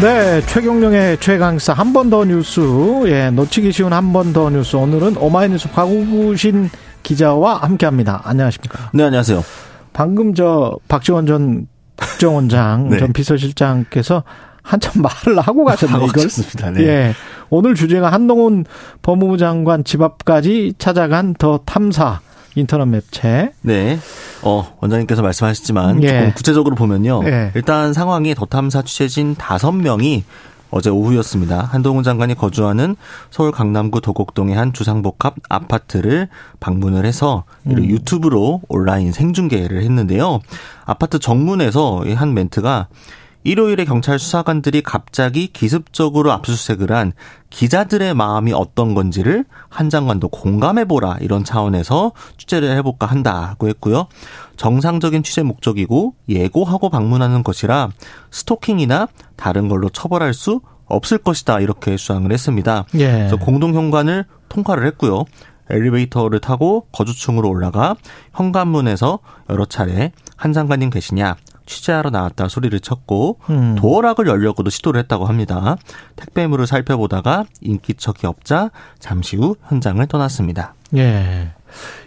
네, 최경령의 최강사 한 번 더 뉴스, 예, 놓치기 쉬운 한 번 더 뉴스. 오늘은 오마이뉴스 박우신 기자와 함께합니다. 안녕하십니까? 네, 안녕하세요. 방금 저 박지원 전 국정원장 네. 전 비서실장께서 한참 말을 하고 가셨네요. 이걸. 하셨습니다. 네. 예, 오늘 주제가 한동훈 법무부 장관 집 앞까지 찾아간 더 탐사. 인터넷 맵체. 네. 어, 원장님께서 말씀하셨지만 예. 조금 구체적으로 보면요. 예. 일단 상황이 더탐사 취재진 다섯 명이 어제 오후였습니다. 한동훈 장관이 거주하는 서울 강남구 도곡동의 한 주상복합 아파트를 방문을 해서 음. 유튜브로 온라인 생중계를 했는데요. 아파트 정문에서 한 멘트가 일요일에 경찰 수사관들이 갑자기 기습적으로 압수수색을 한 기자들의 마음이 어떤 건지를 한 장관도 공감해보라 이런 차원에서 취재를 해볼까 한다고 했고요. 정상적인 취재 목적이고 예고하고 방문하는 것이라 스토킹이나 다른 걸로 처벌할 수 없을 것이다 이렇게 주장을 했습니다. 예. 그래서 공동 현관을 통과를 했고요. 엘리베이터를 타고 거주층으로 올라가 현관문에서 여러 차례 한 장관님 계시냐 취재하러 나왔다 소리를 쳤고 음. 도어락을 열려고도 시도를 했다고 합니다. 택배물을 살펴보다가 인기척이 없자 잠시 후 현장을 떠났습니다. 예.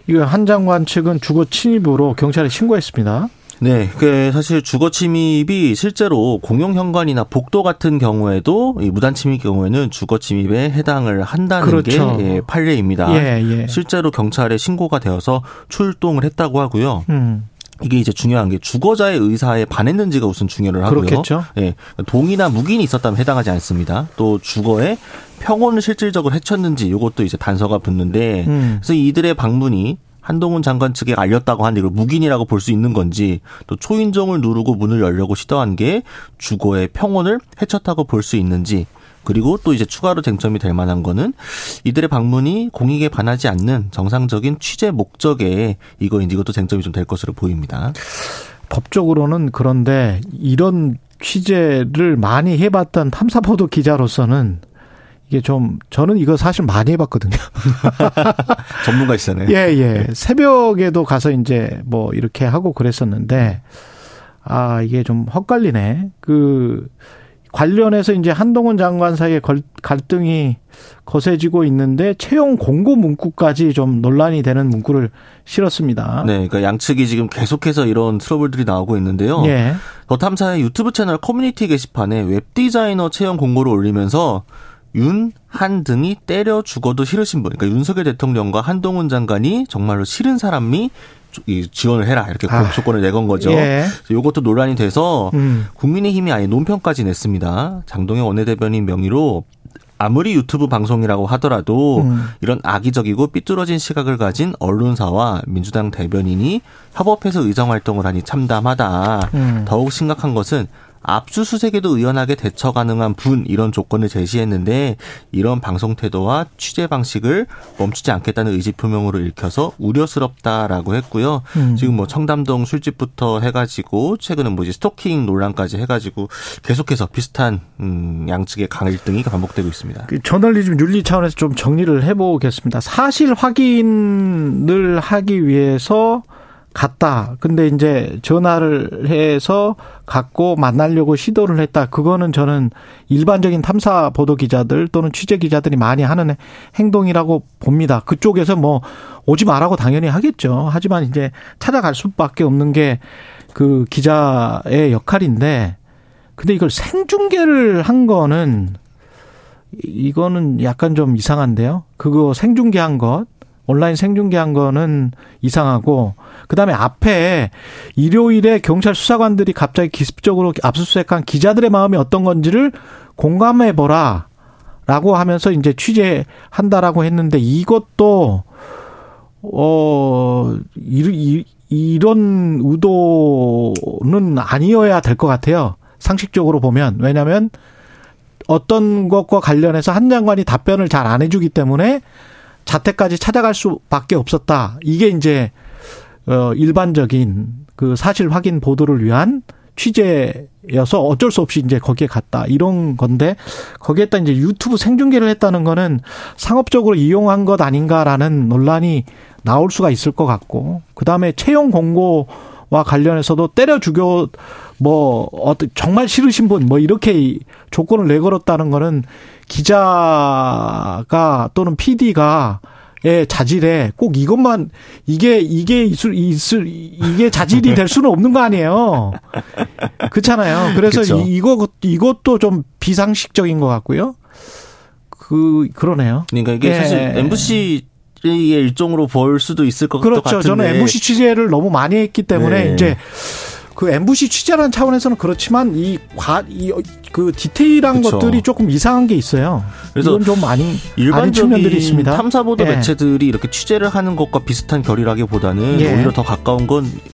이거 한 장관 측은 주거 침입으로 경찰에 신고했습니다. 네, 그 사실 주거 침입이 실제로 공용 현관이나 복도 같은 경우에도 이 무단 침입 경우에는 주거 침입에 해당을 한다는 그렇죠. 게 예, 판례입니다. 예, 예. 실제로 경찰에 신고가 되어서 출동을 했다고 하고요. 음. 이게 이제 중요한 게 주거자의 의사에 반했는지가 우선 중요를 하고요. 그렇겠죠. 예. 동의나 묵인이 있었다면 해당하지 않습니다. 또 주거에 평온을 실질적으로 해쳤는지 이것도 이제 단서가 붙는데 음. 그래서 이들의 방문이 한동훈 장관 측에 알렸다고 하는데 이걸 묵인이라고 볼 수 있는 건지 또 초인종을 누르고 문을 열려고 시도한 게 주거의 평온을 해쳤다고 볼 수 있는지 그리고 또 이제 추가로 쟁점이 될 만한 거는 이들의 방문이 공익에 반하지 않는 정상적인 취재 목적에 이거 이것도 쟁점이 좀 될 것으로 보입니다. 법적으로는 그런데 이런 취재를 많이 해봤던 탐사보도 기자로서는 이게 좀 저는 이거 사실 많이 해봤거든요. 전문가시잖아요. 예, 예. 새벽에도 가서 이제 뭐 이렇게 하고 그랬었는데 아 이게 좀 헛갈리네. 그 관련해서 이제 한동훈 장관 사이에 갈등이 거세지고 있는데 채용 공고 문구까지 좀 논란이 되는 문구를 실었습니다. 네, 그러니까 양측이 지금 계속해서 이런 트러블들이 나오고 있는데요. 예. 더 탐사의 유튜브 채널 커뮤니티 게시판에 웹 디자이너 채용 공고를 올리면서 윤, 한 등이 때려 죽어도 싫으신 분, 그러니까 윤석열 대통령과 한동훈 장관이 정말로 싫은 사람이 지원을 해라 이렇게 아. 조건을 내건 거죠. 예. 이것도 논란이 돼서 음. 국민의힘이 아예 논평까지 냈습니다. 장동영 원내대변인 명의로 아무리 유튜브 방송이라고 하더라도 음. 이런 악의적이고 삐뚤어진 시각을 가진 언론사와 민주당 대변인이 협업해서 의정 활동을 하니 참담하다. 음. 더욱 심각한 것은 압수수색에도 의연하게 대처 가능한 분 이런 조건을 제시했는데 이런 방송 태도와 취재 방식을 멈추지 않겠다는 의지 표명으로 읽혀서 우려스럽다라고 했고요. 음. 지금 뭐 청담동 술집부터 해가지고 최근에 뭐지 스토킹 논란까지 해가지고 계속해서 비슷한 음, 양측의 강일등이 반복되고 있습니다. 그 저널리즘 윤리 차원에서 좀 정리를 해보겠습니다. 사실 확인을 하기 위해서 갔다. 근데 이제 전화를 해서 갖고 만나려고 시도를 했다. 그거는 저는 일반적인 탐사 보도 기자들 또는 취재 기자들이 많이 하는 행동이라고 봅니다. 그쪽에서 뭐 오지 말라고 당연히 하겠죠. 하지만 이제 찾아갈 수밖에 없는 게 그 기자의 역할인데 근데 이걸 생중계를 한 거는 이거는 약간 좀 이상한데요. 그거 생중계한 것 온라인 생중계한 거는 이상하고 그다음에 앞에 일요일에 경찰 수사관들이 갑자기 기습적으로 압수수색한 기자들의 마음이 어떤 건지를 공감해 보라. 라고 하면서 이제 취재한다라고 했는데 이것도 어 이, 이, 이런 의도는 아니어야 될 것 같아요. 상식적으로 보면 왜냐하면 어떤 것과 관련해서 한 장관이 답변을 잘 안 해주기 때문에 자택까지 찾아갈 수밖에 없었다. 이게 이제 어 일반적인 그 사실 확인 보도를 위한 취재여서 어쩔 수 없이 이제 거기에 갔다 이런 건데 거기에다 이제 유튜브 생중계를 했다는 거는 상업적으로 이용한 것 아닌가라는 논란이 나올 수가 있을 것 같고 그 다음에 채용 공고와 관련해서도 때려 죽여 뭐 어떤 정말 싫으신 분 뭐 이렇게 조건을 내걸었다는 거는 기자가 또는 PD가 의 자질에 꼭 이것만 이게 이게 있을 있을 이게 자질이 될 수는 없는 거 아니에요. 그렇잖아요. 그래서 그쵸. 이거 이것도 좀 비상식적인 것 같고요. 그 그러네요. 그러니까 이게 예. 사실 MBC 의 일종으로 볼 수도 있을 것 그렇죠. 같은데. 저는 MBC 취재를 너무 많이 했기 때문에 네. 이제 그 MBC 취재라는 차원에서는 그렇지만 이 과 이 그 디테일한 그쵸. 것들이 조금 이상한 게 있어요. 그래서 이건 좀 많이 일반적인 있습니다. 탐사 보도 예. 매체들이 이렇게 취재를 하는 것과 비슷한 결이라기보다는 예. 오히려 더 가까운 건